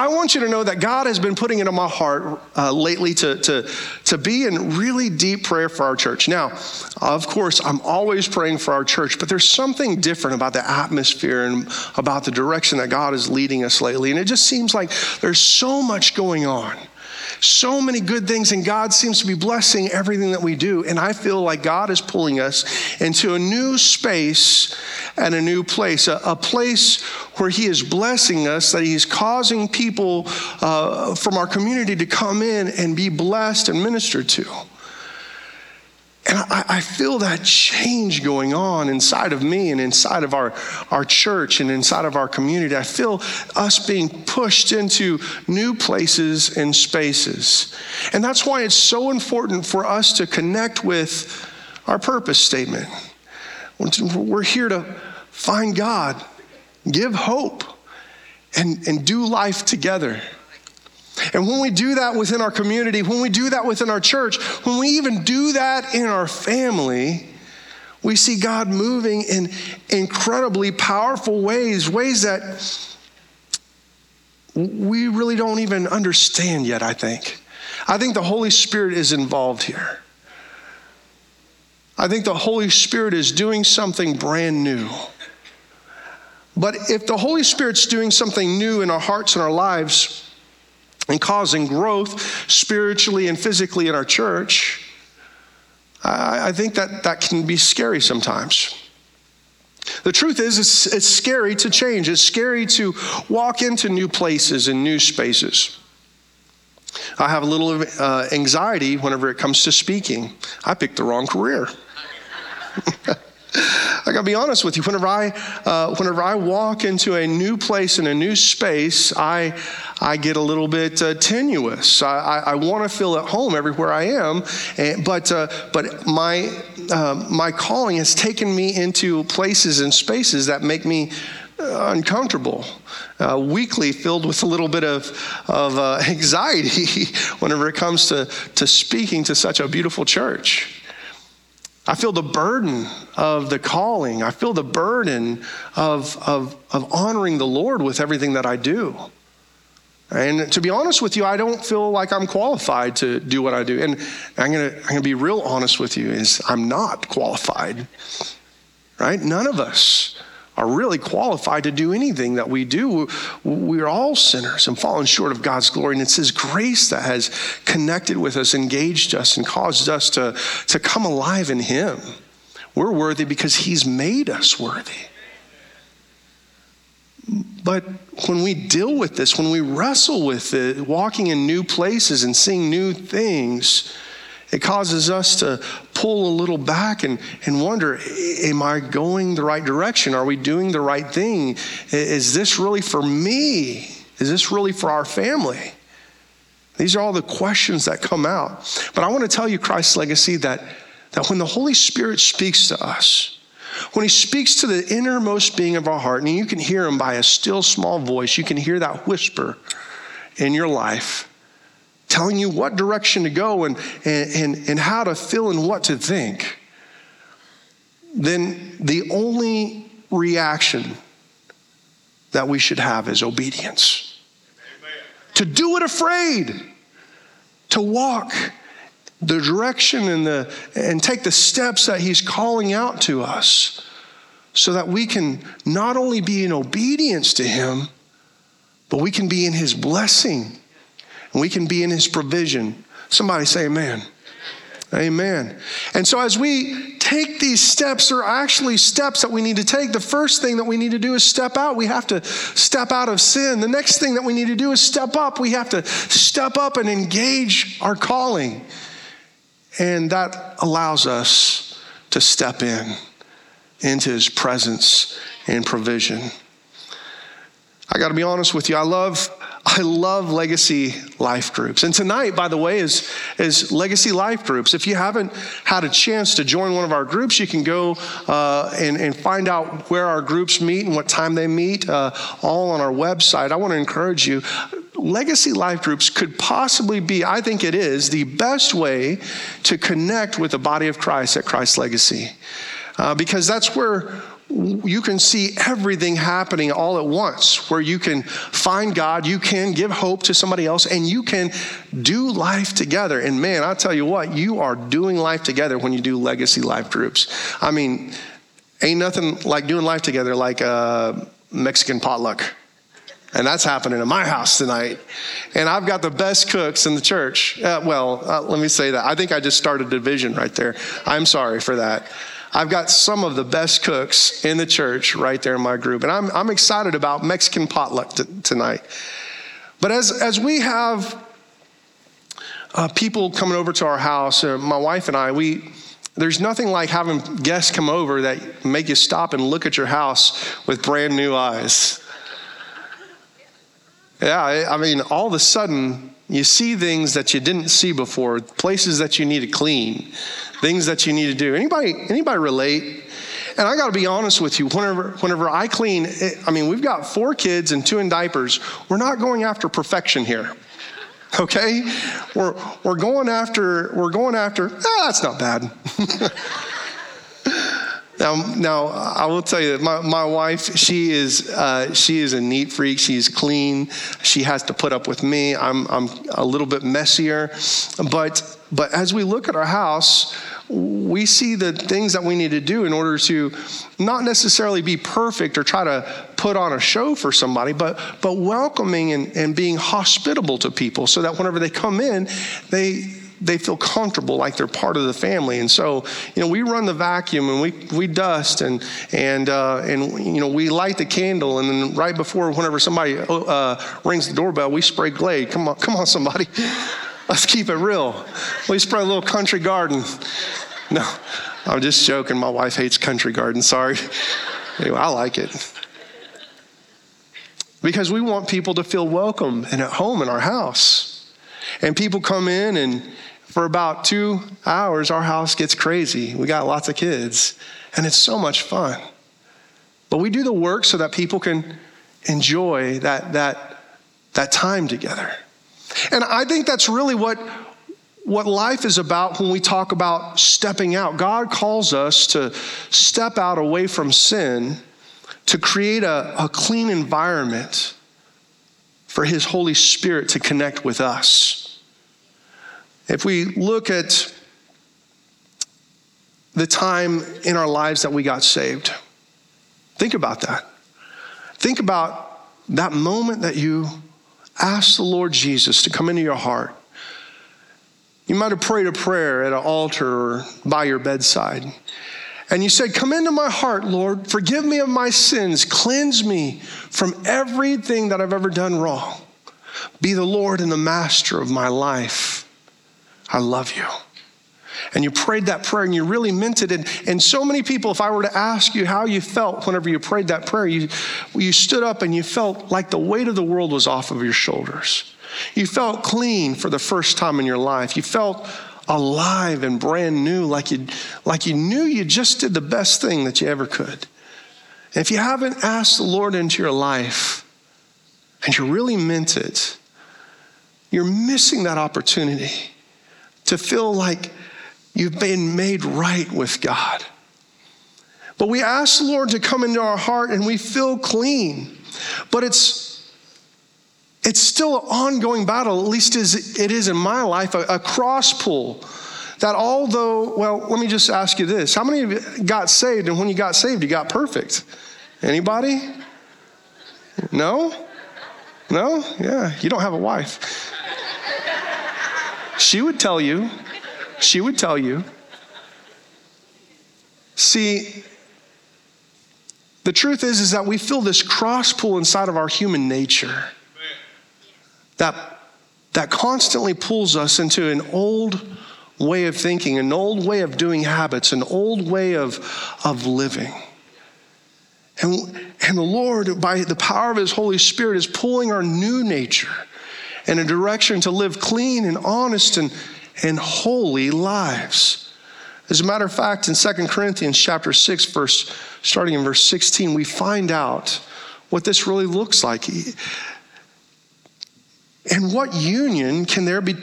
I want you to know that God has been putting it on my heart uh, lately to, to, to be in really deep prayer for our church. Now, of course, I'm always praying for our church, but there's something different about the atmosphere and about the direction that God is leading us lately. And it just seems like there's so much going on so many good things, and God seems to be blessing everything that we do. And I feel like God is pulling us into a new space and a new place, a, a place where He is blessing us, that He's causing people uh, from our community to come in and be blessed and ministered to. And I, I, feel that change going on inside of me and inside of our, our church and inside of our community. I feel us being pushed into new places and spaces. And that's why it's so important for us to connect with our purpose statement. We're here to find God, give hope, and, and do life together. And when we do that within our community, when we do that within our church, when we even do that in our family, we see God moving in incredibly powerful ways, ways that we really don't even understand yet, I think. I think the Holy Spirit is involved here. I think the Holy Spirit is doing something brand new. But if the Holy Spirit's doing something new in our hearts and our lives, and causing growth spiritually and physically in our church, I, I think that that can be scary sometimes. The truth is, it's, it's scary to change. It's scary to walk into new places and new spaces. I have a little uh, anxiety whenever it comes to speaking. I picked the wrong career. I gotta be honest with you. Whenever I, uh, whenever I walk into a new place in a new space, I, I get a little bit uh, tenuous. I, I, I want to feel at home everywhere I am, and, but, uh, but my, uh, my calling has taken me into places and spaces that make me uh, uncomfortable. Uh, weekly filled with a little bit of, of uh, anxiety whenever it comes to, to speaking to such a beautiful church. I feel the burden of the calling. I feel the burden of, of, of honoring the Lord with everything that I do. And to be honest with you, I don't feel like I'm qualified to do what I do. And I'm gonna, I'm gonna be real honest with you, is I'm not qualified. Right? None of us are really qualified to do anything that we do. We're all sinners and fallen short of God's glory. And it's His grace that has connected with us, engaged us, and caused us to, to come alive in Him. We're worthy because He's made us worthy. But when we deal with this, when we wrestle with it, walking in new places and seeing new things, it causes us to pull a little back and, and wonder Am I going the right direction? Are we doing the right thing? Is this really for me? Is this really for our family? These are all the questions that come out. But I want to tell you, Christ's legacy, that, that when the Holy Spirit speaks to us, when he speaks to the innermost being of our heart, and you can hear him by a still small voice, you can hear that whisper in your life telling you what direction to go and, and, and, and how to feel and what to think, then the only reaction that we should have is obedience. Amen. To do it afraid, to walk the direction and, the, and take the steps that He's calling out to us so that we can not only be in obedience to Him, but we can be in His blessing and we can be in his provision. Somebody say amen. Amen. And so, as we take these steps, there are actually steps that we need to take. The first thing that we need to do is step out. We have to step out of sin. The next thing that we need to do is step up. We have to step up and engage our calling. And that allows us to step in into his presence and provision. I got to be honest with you. I love I love legacy life groups. And tonight, by the way, is, is legacy life groups. If you haven't had a chance to join one of our groups, you can go uh, and, and find out where our groups meet and what time they meet, uh, all on our website. I want to encourage you. Legacy life groups could possibly be, I think it is, the best way to connect with the body of Christ at Christ Legacy. Uh, because that's where you can see everything happening all at once where you can find God, you can give hope to somebody else, and you can do life together. And man, I'll tell you what, you are doing life together when you do legacy life groups. I mean, ain't nothing like doing life together like a Mexican potluck. And that's happening in my house tonight. And I've got the best cooks in the church. Uh, well, uh, let me say that. I think I just started a division right there. I'm sorry for that. I've got some of the best cooks in the church right there in my group. And I'm, I'm excited about Mexican potluck t- tonight. But as, as we have uh, people coming over to our house, uh, my wife and I, we, there's nothing like having guests come over that make you stop and look at your house with brand new eyes. Yeah, I mean, all of a sudden, you see things that you didn't see before, places that you need to clean, things that you need to do. Anybody, anybody relate? And I got to be honest with you. Whenever, whenever I clean, it, I mean, we've got four kids and two in diapers. We're not going after perfection here. Okay, we're we're going after we're going after. Ah, that's not bad. Now, now I will tell you that my, my wife, she is, uh, she is a neat freak. She's clean. She has to put up with me. I'm, I'm a little bit messier. But, but as we look at our house, we see the things that we need to do in order to not necessarily be perfect or try to put on a show for somebody, but, but welcoming and, and being hospitable to people so that whenever they come in, they, they feel comfortable like they're part of the family. And so, you know, we run the vacuum and we, we dust and, and, uh, and, you know, we light the candle. And then right before, whenever somebody uh, rings the doorbell, we spray Glade. Come on, come on, somebody. Let's keep it real. We spray a little country garden. No, I'm just joking. My wife hates country garden. Sorry. Anyway, I like it. Because we want people to feel welcome and at home in our house. And people come in and for about two hours, our house gets crazy. We got lots of kids, and it's so much fun. But we do the work so that people can enjoy that, that, that time together. And I think that's really what, what life is about when we talk about stepping out. God calls us to step out away from sin to create a, a clean environment for His Holy Spirit to connect with us. If we look at the time in our lives that we got saved, think about that. Think about that moment that you asked the Lord Jesus to come into your heart. You might have prayed a prayer at an altar or by your bedside. And you said, Come into my heart, Lord. Forgive me of my sins. Cleanse me from everything that I've ever done wrong. Be the Lord and the master of my life. I love you. And you prayed that prayer and you really meant it. And, and so many people, if I were to ask you how you felt whenever you prayed that prayer, you, you stood up and you felt like the weight of the world was off of your shoulders. You felt clean for the first time in your life. You felt alive and brand new, like you, like you knew you just did the best thing that you ever could. And if you haven't asked the Lord into your life and you really meant it, you're missing that opportunity to feel like you've been made right with God. But we ask the Lord to come into our heart and we feel clean. But it's it's still an ongoing battle, at least as it is in my life, a, a cross pull. That although, well, let me just ask you this. How many of you got saved and when you got saved, you got perfect? Anybody? No? No? Yeah, you don't have a wife. She would tell you, she would tell you. See, the truth is, is that we feel this cross pull inside of our human nature that, that constantly pulls us into an old way of thinking, an old way of doing habits, an old way of, of living. And, and the Lord, by the power of His Holy Spirit, is pulling our new nature in a direction to live clean and honest and, and holy lives. As a matter of fact, in 2 Corinthians chapter 6, verse starting in verse 16, we find out what this really looks like. And what union can there be,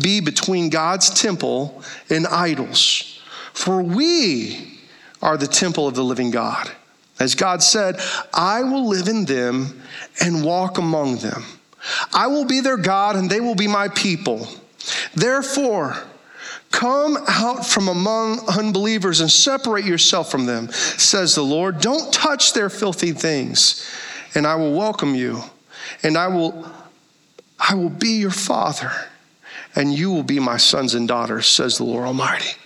be between God's temple and idols? For we are the temple of the living God. As God said, I will live in them and walk among them. I will be their God and they will be my people. Therefore, come out from among unbelievers and separate yourself from them, says the Lord. Don't touch their filthy things, and I will welcome you, and I will I will be your father, and you will be my sons and daughters, says the Lord Almighty.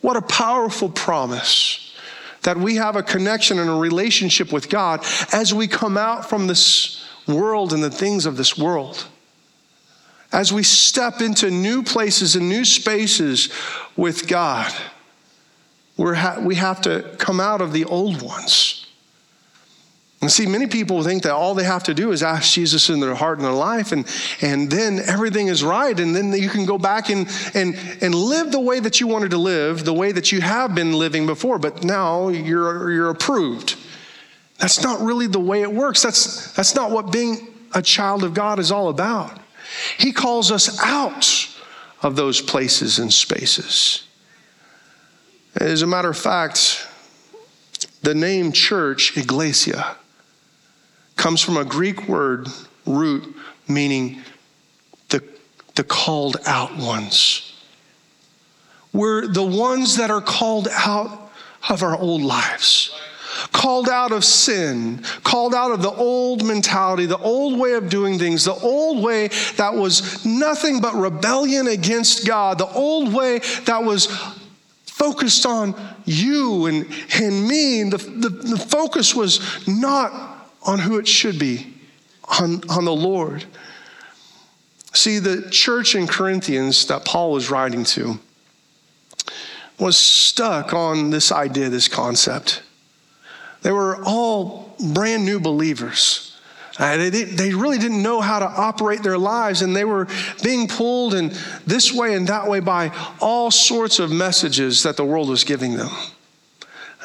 What a powerful promise that we have a connection and a relationship with God as we come out from this world and the things of this world. As we step into new places and new spaces with God, we're ha- we have to come out of the old ones. And see, many people think that all they have to do is ask Jesus in their heart and their life, and, and then everything is right. And then you can go back and, and, and live the way that you wanted to live, the way that you have been living before, but now you're, you're approved. That's not really the way it works. That's, that's not what being a child of God is all about. He calls us out of those places and spaces. As a matter of fact, the name church, Iglesia, comes from a Greek word root meaning the, the called out ones. We're the ones that are called out of our old lives, called out of sin, called out of the old mentality, the old way of doing things, the old way that was nothing but rebellion against God, the old way that was focused on you and, and me. The, the, the focus was not on who it should be, on, on the Lord. See, the church in Corinthians that Paul was writing to was stuck on this idea, this concept. They were all brand new believers. Uh, they, they really didn't know how to operate their lives, and they were being pulled in this way and that way by all sorts of messages that the world was giving them.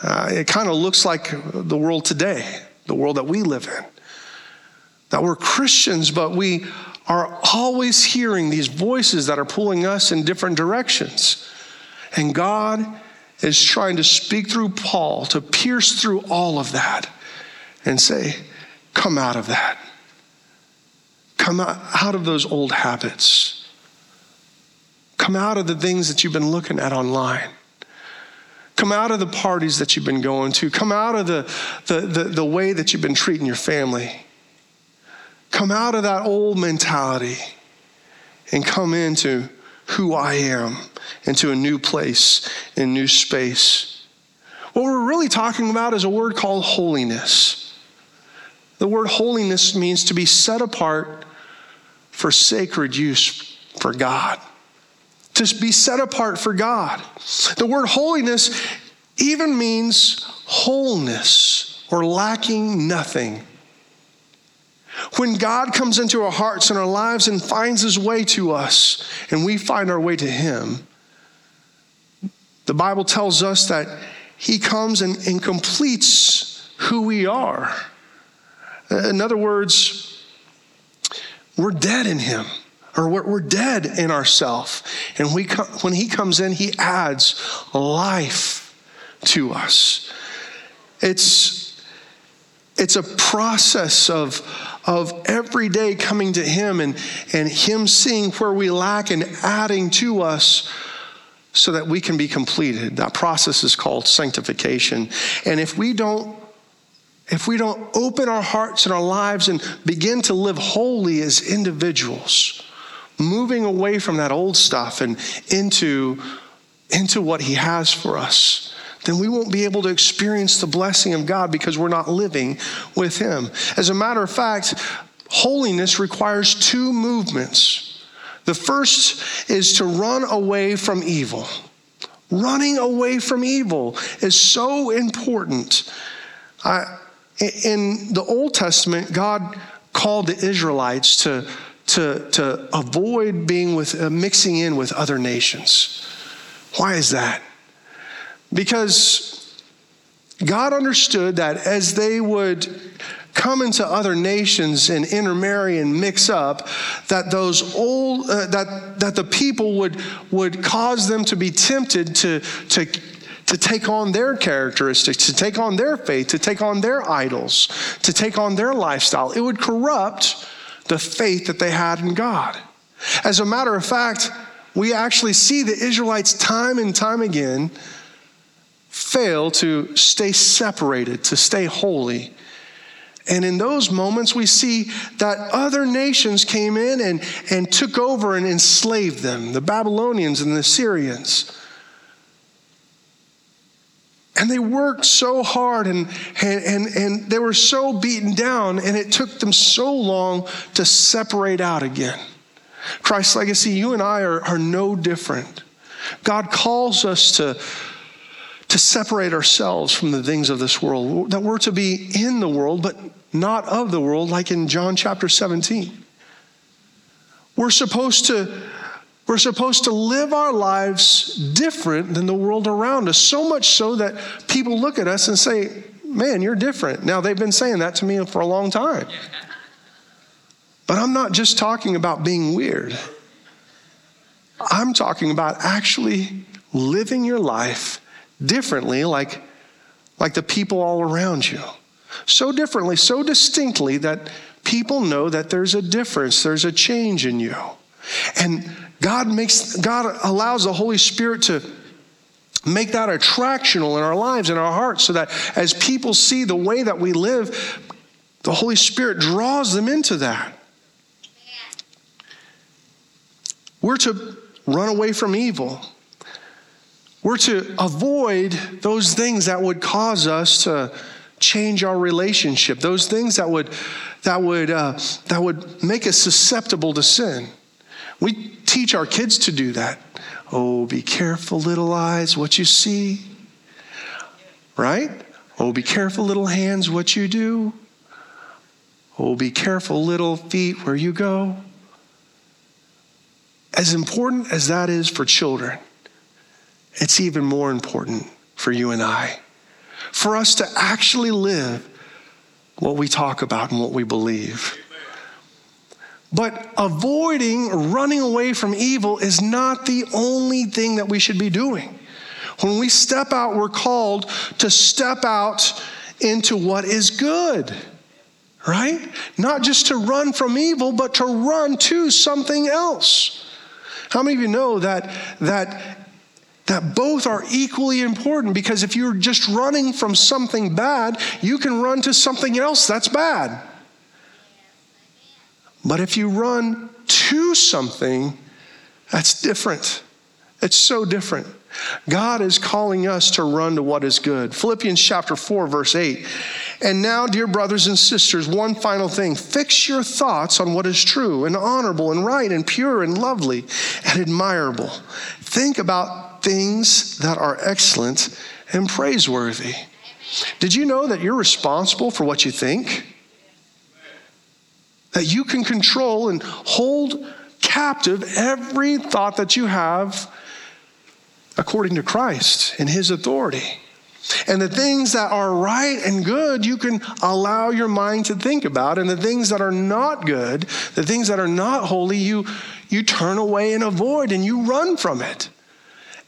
Uh, it kind of looks like the world today the world that we live in. That we're Christians, but we are always hearing these voices that are pulling us in different directions. And God is trying to speak through Paul to pierce through all of that and say, Come out of that. Come out of those old habits. Come out of the things that you've been looking at online. Come out of the parties that you've been going to. Come out of the, the, the, the way that you've been treating your family. Come out of that old mentality and come into who I am, into a new place, in new space. What we're really talking about is a word called holiness. The word holiness means to be set apart for sacred use for God to be set apart for God. The word holiness even means wholeness or lacking nothing. When God comes into our hearts and our lives and finds his way to us, and we find our way to him, the Bible tells us that he comes and, and completes who we are. In other words, we're dead in him or we're, we're dead in ourself. And we when he comes in, he adds life to us. It's, it's a process of, of every day coming to him and, and him seeing where we lack and adding to us so that we can be completed. That process is called sanctification. And if we don't if we don't open our hearts and our lives and begin to live holy as individuals, moving away from that old stuff and into, into what He has for us, then we won't be able to experience the blessing of God because we're not living with Him. As a matter of fact, holiness requires two movements. The first is to run away from evil. Running away from evil is so important. I, in the Old Testament, God called the Israelites to to, to avoid being with, uh, mixing in with other nations. Why is that? Because God understood that as they would come into other nations and intermarry and mix up that those old uh, that that the people would would cause them to be tempted to to to take on their characteristics, to take on their faith, to take on their idols, to take on their lifestyle. It would corrupt the faith that they had in God. As a matter of fact, we actually see the Israelites time and time again fail to stay separated, to stay holy. And in those moments, we see that other nations came in and, and took over and enslaved them the Babylonians and the Syrians. And they worked so hard and, and, and, and they were so beaten down, and it took them so long to separate out again. Christ's legacy, you and I are, are no different. God calls us to, to separate ourselves from the things of this world, that we're to be in the world, but not of the world, like in John chapter 17. We're supposed to. We're supposed to live our lives different than the world around us, so much so that people look at us and say, Man, you're different. Now, they've been saying that to me for a long time. But I'm not just talking about being weird, I'm talking about actually living your life differently, like, like the people all around you. So differently, so distinctly that people know that there's a difference, there's a change in you. And God makes God allows the Holy Spirit to make that attractional in our lives in our hearts so that as people see the way that we live the Holy Spirit draws them into that. We're to run away from evil. We're to avoid those things that would cause us to change our relationship, those things that would, that would, uh, that would make us susceptible to sin. We teach our kids to do that. Oh, be careful, little eyes, what you see. Right? Oh, be careful, little hands, what you do. Oh, be careful, little feet, where you go. As important as that is for children, it's even more important for you and I. For us to actually live what we talk about and what we believe. But avoiding running away from evil is not the only thing that we should be doing. When we step out, we're called to step out into what is good, right? Not just to run from evil, but to run to something else. How many of you know that, that, that both are equally important? Because if you're just running from something bad, you can run to something else that's bad. But if you run to something, that's different. It's so different. God is calling us to run to what is good. Philippians chapter 4, verse 8. And now, dear brothers and sisters, one final thing fix your thoughts on what is true and honorable and right and pure and lovely and admirable. Think about things that are excellent and praiseworthy. Did you know that you're responsible for what you think? That you can control and hold captive every thought that you have according to Christ and His authority. And the things that are right and good, you can allow your mind to think about. And the things that are not good, the things that are not holy, you, you turn away and avoid and you run from it.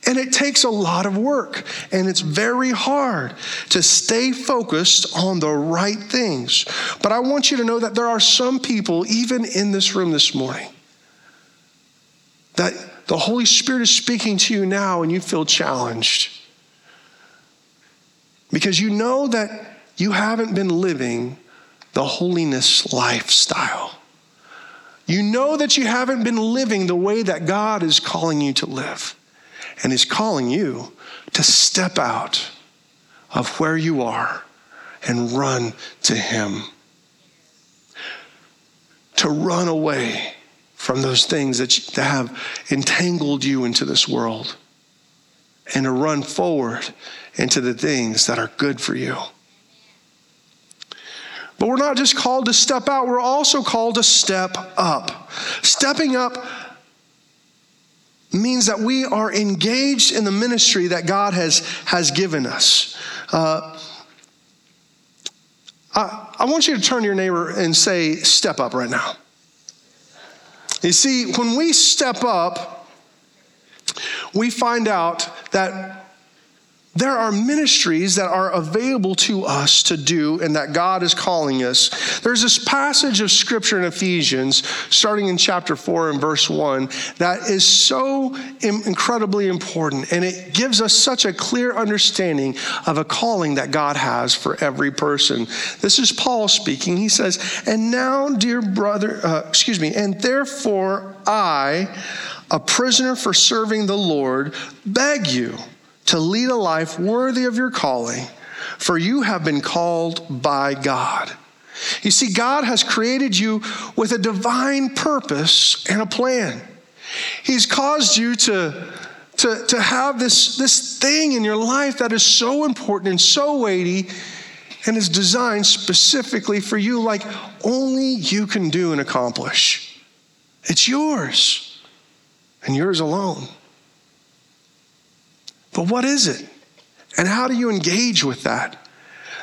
And it takes a lot of work, and it's very hard to stay focused on the right things. But I want you to know that there are some people, even in this room this morning, that the Holy Spirit is speaking to you now and you feel challenged because you know that you haven't been living the holiness lifestyle. You know that you haven't been living the way that God is calling you to live and He's calling you to step out of where you are and run to Him. To run away from those things that have entangled you into this world and to run forward into the things that are good for you. But we're not just called to step out, we're also called to step up. Stepping up means that we are engaged in the ministry that God has, has given us. Uh, I, I want you to turn to your neighbor and say, Step up right now. You see, when we step up, we find out that there are ministries that are available to us to do and that God is calling us. There's this passage of scripture in Ephesians, starting in chapter 4 and verse 1, that is so incredibly important. And it gives us such a clear understanding of a calling that God has for every person. This is Paul speaking. He says, And now, dear brother, uh, excuse me, and therefore I, a prisoner for serving the Lord, beg you to lead a life worthy of your calling, for you have been called by God. You see, God has created you with a divine purpose and a plan. He's caused you to, to, to have this, this thing in your life that is so important and so weighty and is designed specifically for you, like only you can do and accomplish. It's yours and yours alone. But what is it? And how do you engage with that?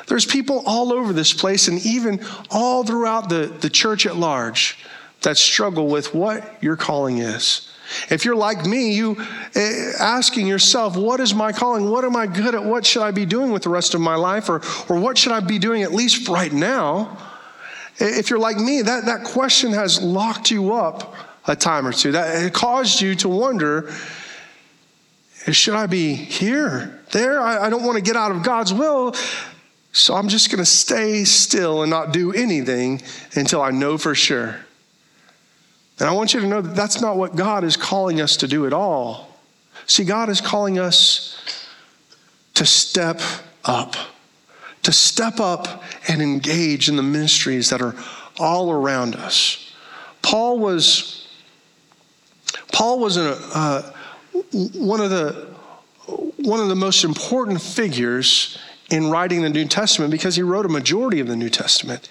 There's people all over this place and even all throughout the, the church at large that struggle with what your calling is. If you're like me, you uh, asking yourself, what is my calling? What am I good at? What should I be doing with the rest of my life? Or, or what should I be doing at least right now? If you're like me, that, that question has locked you up a time or two. That it caused you to wonder should I be here, there? I, I don't want to get out of God's will. So I'm just going to stay still and not do anything until I know for sure. And I want you to know that that's not what God is calling us to do at all. See, God is calling us to step up, to step up and engage in the ministries that are all around us. Paul was Paul was in a, uh, one of the one of the most important figures in writing the New Testament because he wrote a majority of the New Testament.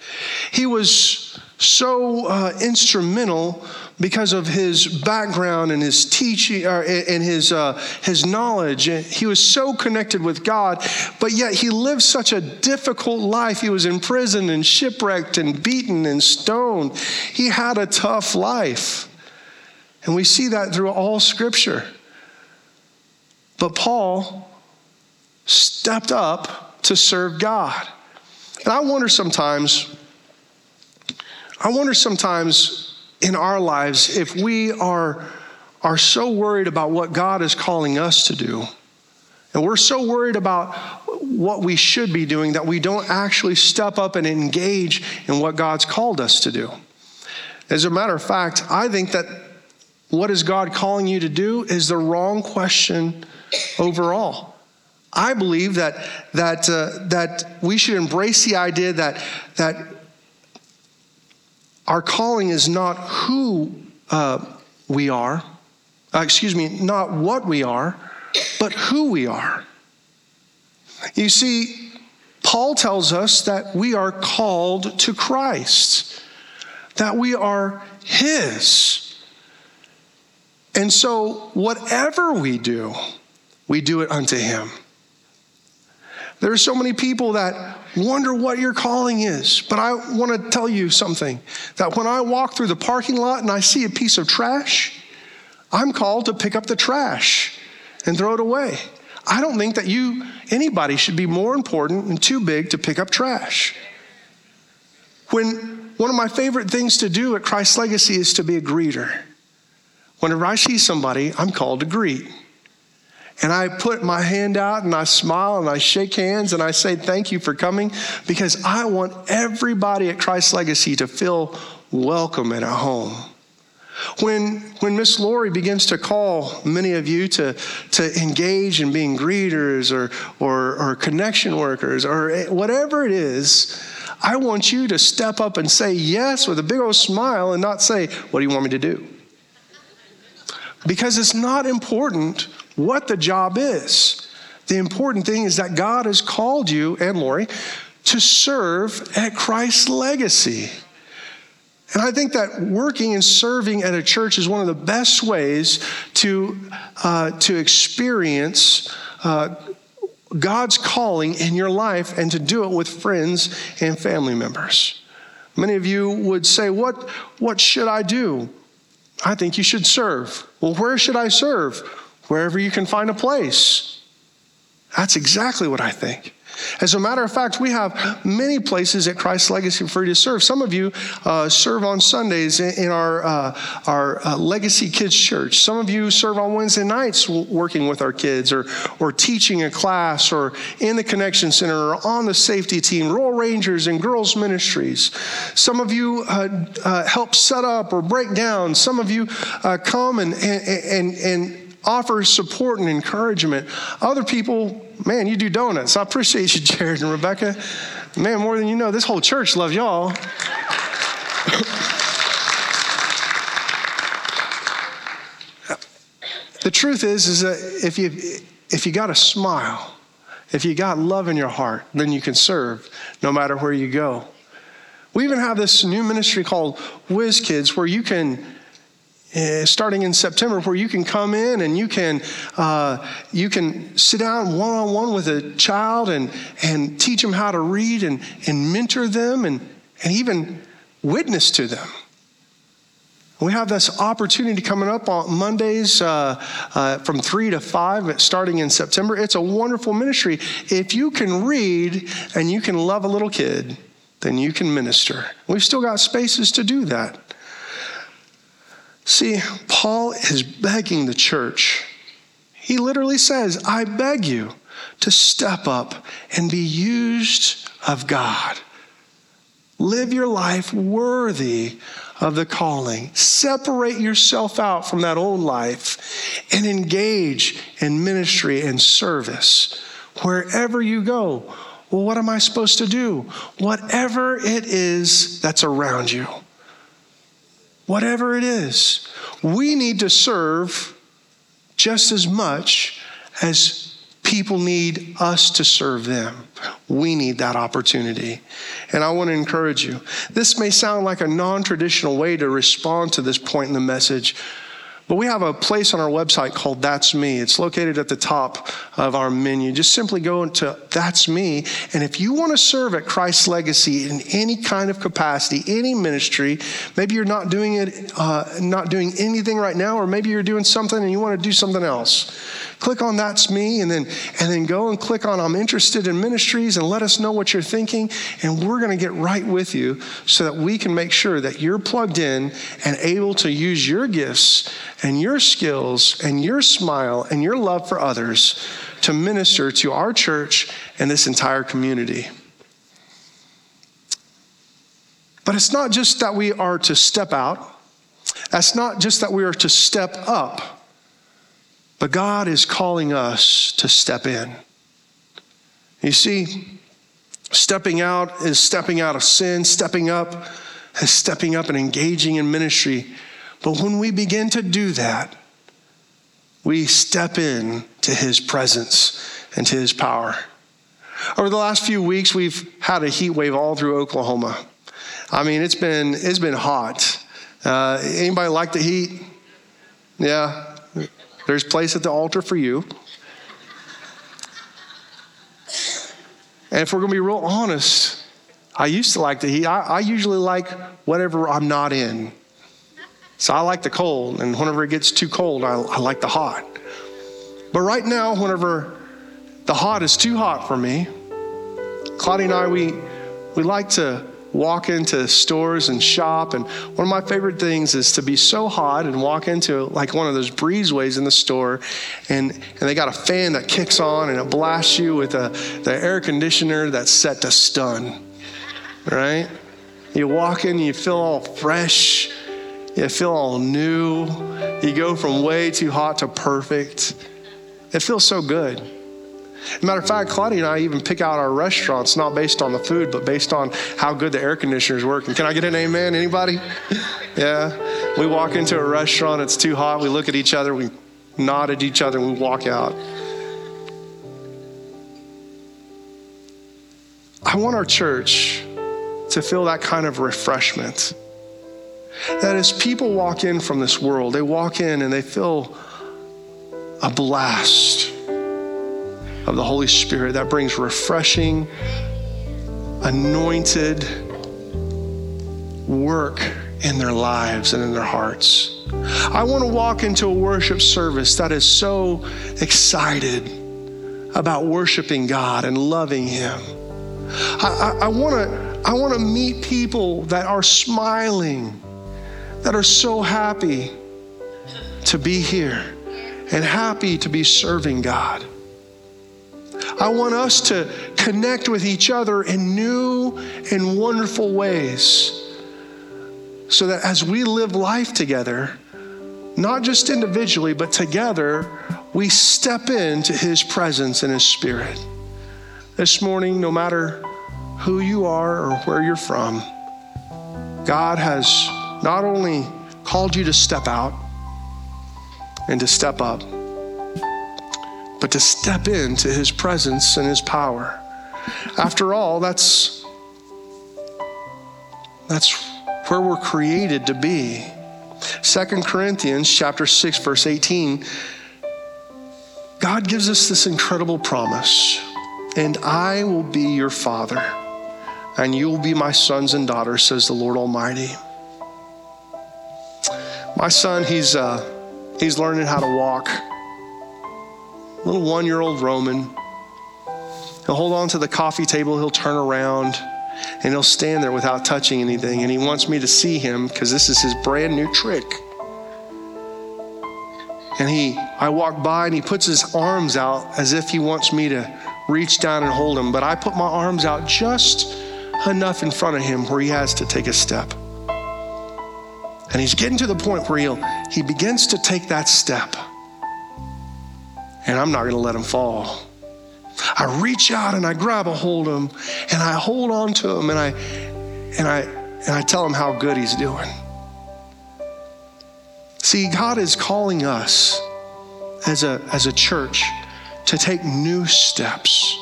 He was so uh, instrumental because of his background and his teaching uh, and his uh, his knowledge. He was so connected with God, but yet he lived such a difficult life. He was imprisoned and shipwrecked and beaten and stoned. He had a tough life, and we see that through all Scripture. But Paul stepped up to serve God. And I wonder sometimes, I wonder sometimes in our lives if we are, are so worried about what God is calling us to do, and we're so worried about what we should be doing that we don't actually step up and engage in what God's called us to do. As a matter of fact, I think that what is God calling you to do is the wrong question overall. I believe that, that, uh, that we should embrace the idea that, that our calling is not who uh, we are, uh, excuse me, not what we are, but who we are. You see, Paul tells us that we are called to Christ, that we are His. And so, whatever we do, we do it unto him. There are so many people that wonder what your calling is, but I want to tell you something that when I walk through the parking lot and I see a piece of trash, I'm called to pick up the trash and throw it away. I don't think that you, anybody, should be more important and too big to pick up trash. When one of my favorite things to do at Christ Legacy is to be a greeter. Whenever I see somebody, I'm called to greet. And I put my hand out and I smile and I shake hands and I say, Thank you for coming because I want everybody at Christ Legacy to feel welcome and at home. When, when Miss Lori begins to call many of you to, to engage in being greeters or, or, or connection workers or whatever it is, I want you to step up and say yes with a big old smile and not say, What do you want me to do? Because it's not important what the job is. The important thing is that God has called you and Lori to serve at Christ's legacy. And I think that working and serving at a church is one of the best ways to, uh, to experience uh, God's calling in your life and to do it with friends and family members. Many of you would say, What, what should I do? I think you should serve. Well, where should I serve? Wherever you can find a place. That's exactly what I think. As a matter of fact, we have many places at Christ's Legacy for you to serve. Some of you uh, serve on Sundays in our, uh, our uh, Legacy Kids Church. Some of you serve on Wednesday nights working with our kids or, or teaching a class or in the Connection Center or on the safety team, Royal Rangers and Girls Ministries. Some of you uh, uh, help set up or break down. Some of you uh, come and, and, and, and offer support and encouragement. Other people, man, you do donuts. I appreciate you, Jared and Rebecca. Man, more than you know, this whole church loves y'all. the truth is, is that if you if you got a smile, if you got love in your heart, then you can serve no matter where you go. We even have this new ministry called Whiz Kids where you can uh, starting in September, where you can come in and you can uh, you can sit down one on one with a child and and teach them how to read and and mentor them and and even witness to them. We have this opportunity coming up on Mondays uh, uh, from 3 to 5, starting in September. It's a wonderful ministry. If you can read and you can love a little kid, then you can minister. We've still got spaces to do that. See, Paul is begging the church. He literally says, I beg you to step up and be used of God. Live your life worthy of the calling. Separate yourself out from that old life and engage in ministry and service wherever you go. Well, what am I supposed to do? Whatever it is that's around you whatever it is. We need to serve just as much as people need us to serve them. We need that opportunity. And I want to encourage you. This may sound like a non traditional way to respond to this point in the message, but we have a place on our website called That's Me. It's located at the top of our menu. Just simply go into That's Me. And if you want to serve at Christ's Legacy in any kind of capacity, any ministry, maybe you're not doing it, uh, not doing anything right now, or maybe you're doing something and you want to do something else click on that's me and then and then go and click on i'm interested in ministries and let us know what you're thinking and we're going to get right with you so that we can make sure that you're plugged in and able to use your gifts and your skills and your smile and your love for others to minister to our church and this entire community. But it's not just that we are to step out. That's not just that we are to step up but God is calling us to step in. You see, stepping out is stepping out of sin, stepping up is stepping up and engaging in ministry. But when we begin to do that, we step in to his presence and to his power. Over the last few weeks, we've had a heat wave all through Oklahoma. I mean, it's been it's been hot. Uh, anybody like the heat? Yeah, there's place at the altar for you. And if we're going to be real honest, I used to like the heat. I, I, usually like whatever I'm not in. So I like the cold, and whenever it gets too cold, I, I like the hot. But right now, whenever the hot is too hot for me, Claudia and I, we, we like to walk into stores and shop. And one of my favorite things is to be so hot and walk into like one of those breezeways in the store, and, and they got a fan that kicks on and it blasts you with a, the air conditioner that's set to stun, right? You walk in, you feel all fresh, you feel all new. You go from way too hot to perfect. It feels so good. Matter of fact, Claudia and I even pick out our restaurants not based on the food, but based on how good the air conditioners work. Can I get an amen? Anybody? yeah. We walk into a restaurant, it's too hot. We look at each other, we nod at each other, and we walk out. I want our church to feel that kind of refreshment. That as people walk in from this world, they walk in and they feel a blast of the Holy Spirit that brings refreshing, anointed work in their lives and in their hearts. I want to walk into a worship service that is so excited about worshiping God and loving Him. I, I, I want to I want to meet people that are smiling, that are so happy to be here and happy to be serving God. I want us to connect with each other in new and wonderful ways so that as we live life together, not just individually, but together, we step into His presence and His Spirit. This morning, no matter who you are or where you're from, God has not only called you to step out and to step up, but to step into His presence and His power. After all, that's that's where we're created to be. Second Corinthians chapter 6 verse 18 God gives us this incredible promise. And I will be your father, and you will be my sons and daughters, says the Lord Almighty. My son, he's uh, he's learning how to walk. Little one-year-old Roman. He'll hold on to the coffee table, he'll turn around, and he'll stand there without touching anything. And he wants me to see him because this is his brand new trick. And he, I walk by and he puts his arms out as if he wants me to reach down and hold him. But I put my arms out just enough in front of him where he has to take a step. And he's getting to the point where he'll, he begins to take that step. And I'm not going to let him fall. I reach out and I grab a hold of him and I hold on to him and I and I and I tell him how good he's doing. See, God is calling us as a as a church to take new steps.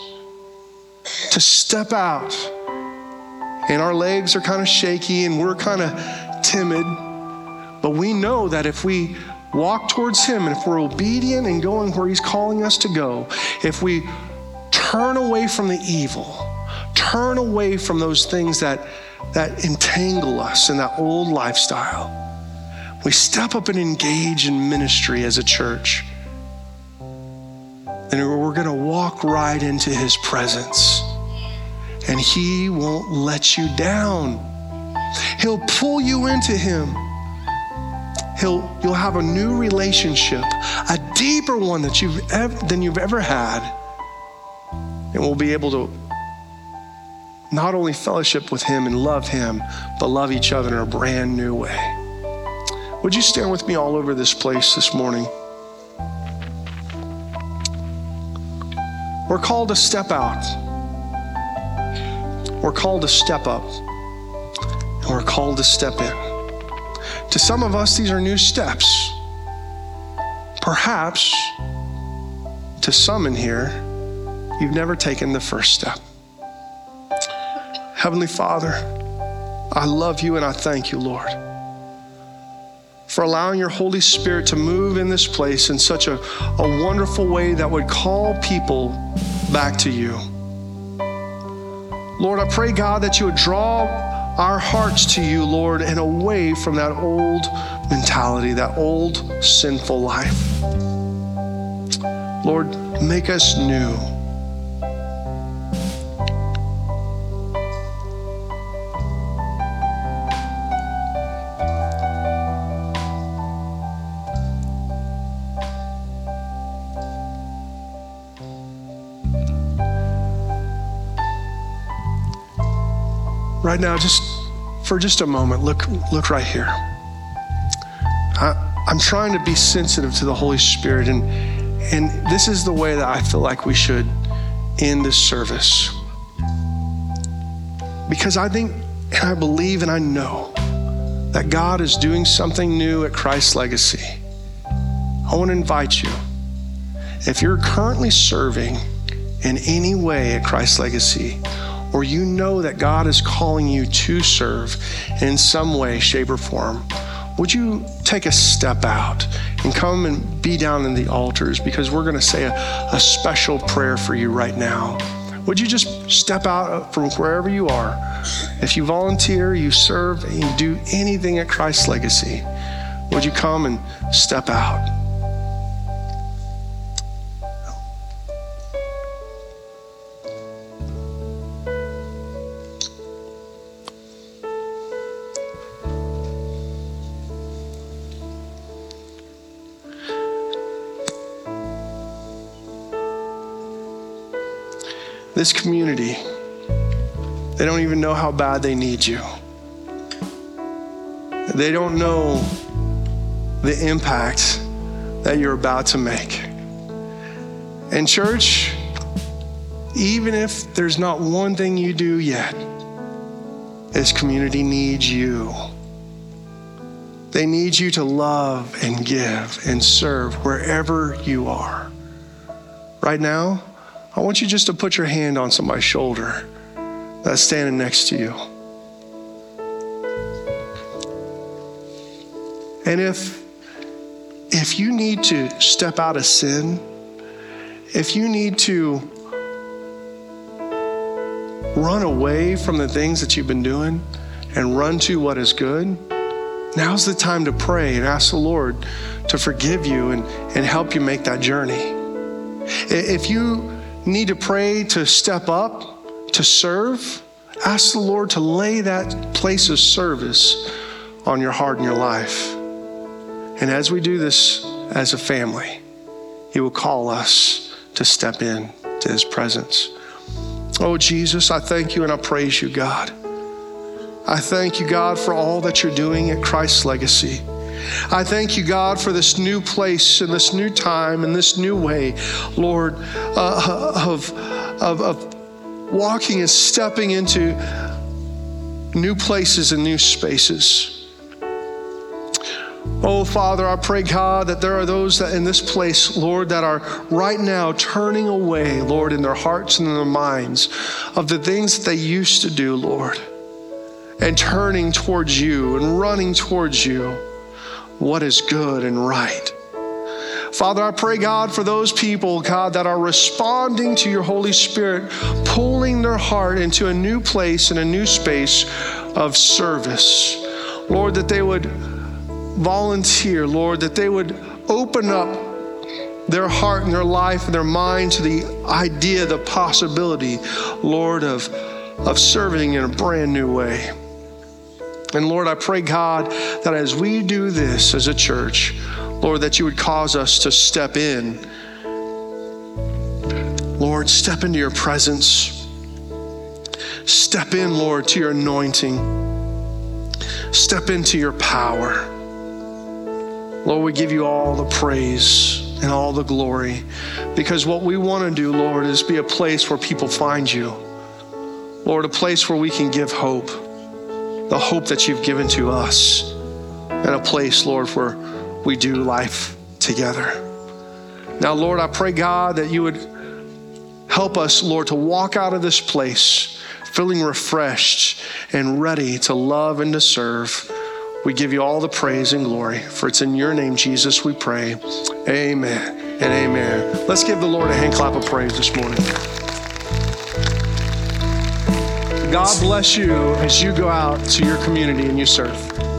To step out. And our legs are kind of shaky and we're kind of timid. But we know that if we walk towards Him and if we're obedient and going where He's calling us to go, if we turn away from the evil, turn away from those things that, that entangle us in that old lifestyle. We step up and engage in ministry as a church. Then we're going to walk right into his presence. And he won't let you down. He'll pull you into him. He'll, you'll have a new relationship, a deeper one that you've ever, than you've ever had and we'll be able to not only fellowship with Him and love Him, but love each other in a brand new way. Would you stand with me all over this place this morning? We're called to step out. We're called to step up. And we're called to step in. To some of us, these are new steps. Perhaps to some in here, you've never taken the first step. Heavenly Father, I love you and I thank you, Lord, for allowing your Holy Spirit to move in this place in such a, a wonderful way that would call people back to you. Lord, I pray, God, that you would draw our hearts to you, Lord, and away from that old mentality, that old sinful life. Lord, make us new. Right now, just for just a moment, look, look right here. I, I'm trying to be sensitive to the Holy Spirit, and, and this is the way that I feel like we should end this service. Because I think, and I believe, and I know that God is doing something new at Christ's Legacy. I want to invite you. If you're currently serving in any way at Christ's Legacy, or you know that God is calling you to serve in some way, shape, or form, would you take a step out and come and be down in the altars because we're going to say a, a special prayer for you right now. Would you just step out from wherever you are? If you volunteer, you serve, and you do anything at Christ's legacy, would you come and step out? This community, they don't even know how bad they need you. They don't know the impact that you're about to make. And, church, even if there's not one thing you do yet, this community needs you. They need you to love and give and serve wherever you are. Right now, I want you just to put your hand on somebody's shoulder that's standing next to you. And if if you need to step out of sin, if you need to run away from the things that you've been doing and run to what is good, now's the time to pray and ask the Lord to forgive you and, and help you make that journey. If you need to pray to step up, to serve, ask the Lord to lay that place of service on your heart and your life. And as we do this as a family, He will call us to step in to His presence. Oh, Jesus, I thank you and I praise you, God. I thank you, God, for all that you're doing at Christ's Legacy. I thank you, God, for this new place and this new time and this new way, Lord, uh, of, of, of walking and stepping into new places and new spaces. Oh, Father, I pray, God, that there are those that in this place, Lord, that are right now turning away, Lord, in their hearts and in their minds of the things that they used to do, Lord, and turning towards you and running towards you, what is good and right. Father, I pray, God, for those people, God, that are responding to your Holy Spirit, pulling their heart into a new place and a new space of service. Lord, that they would volunteer, Lord, that they would open up their heart and their life and their mind to the idea, the possibility, Lord, of, of serving in a brand new way. And Lord, I pray, God, that as we do this as a church, Lord, that you would cause us to step in. Lord, step into your presence. Step in, Lord, to your anointing. Step into your power. Lord, we give you all the praise and all the glory because what we want to do, Lord, is be a place where people find you. Lord, a place where we can give hope, the hope that you've given to us, and a place, Lord, where we do life together. Now, Lord, I pray, God, that you would help us, Lord, to walk out of this place feeling refreshed and ready to love and to serve. We give you all the praise and glory, for it's in your name, Jesus, we pray. Amen and amen. Let's give the Lord a hand clap of praise this morning. God bless you as you go out to your community and you serve.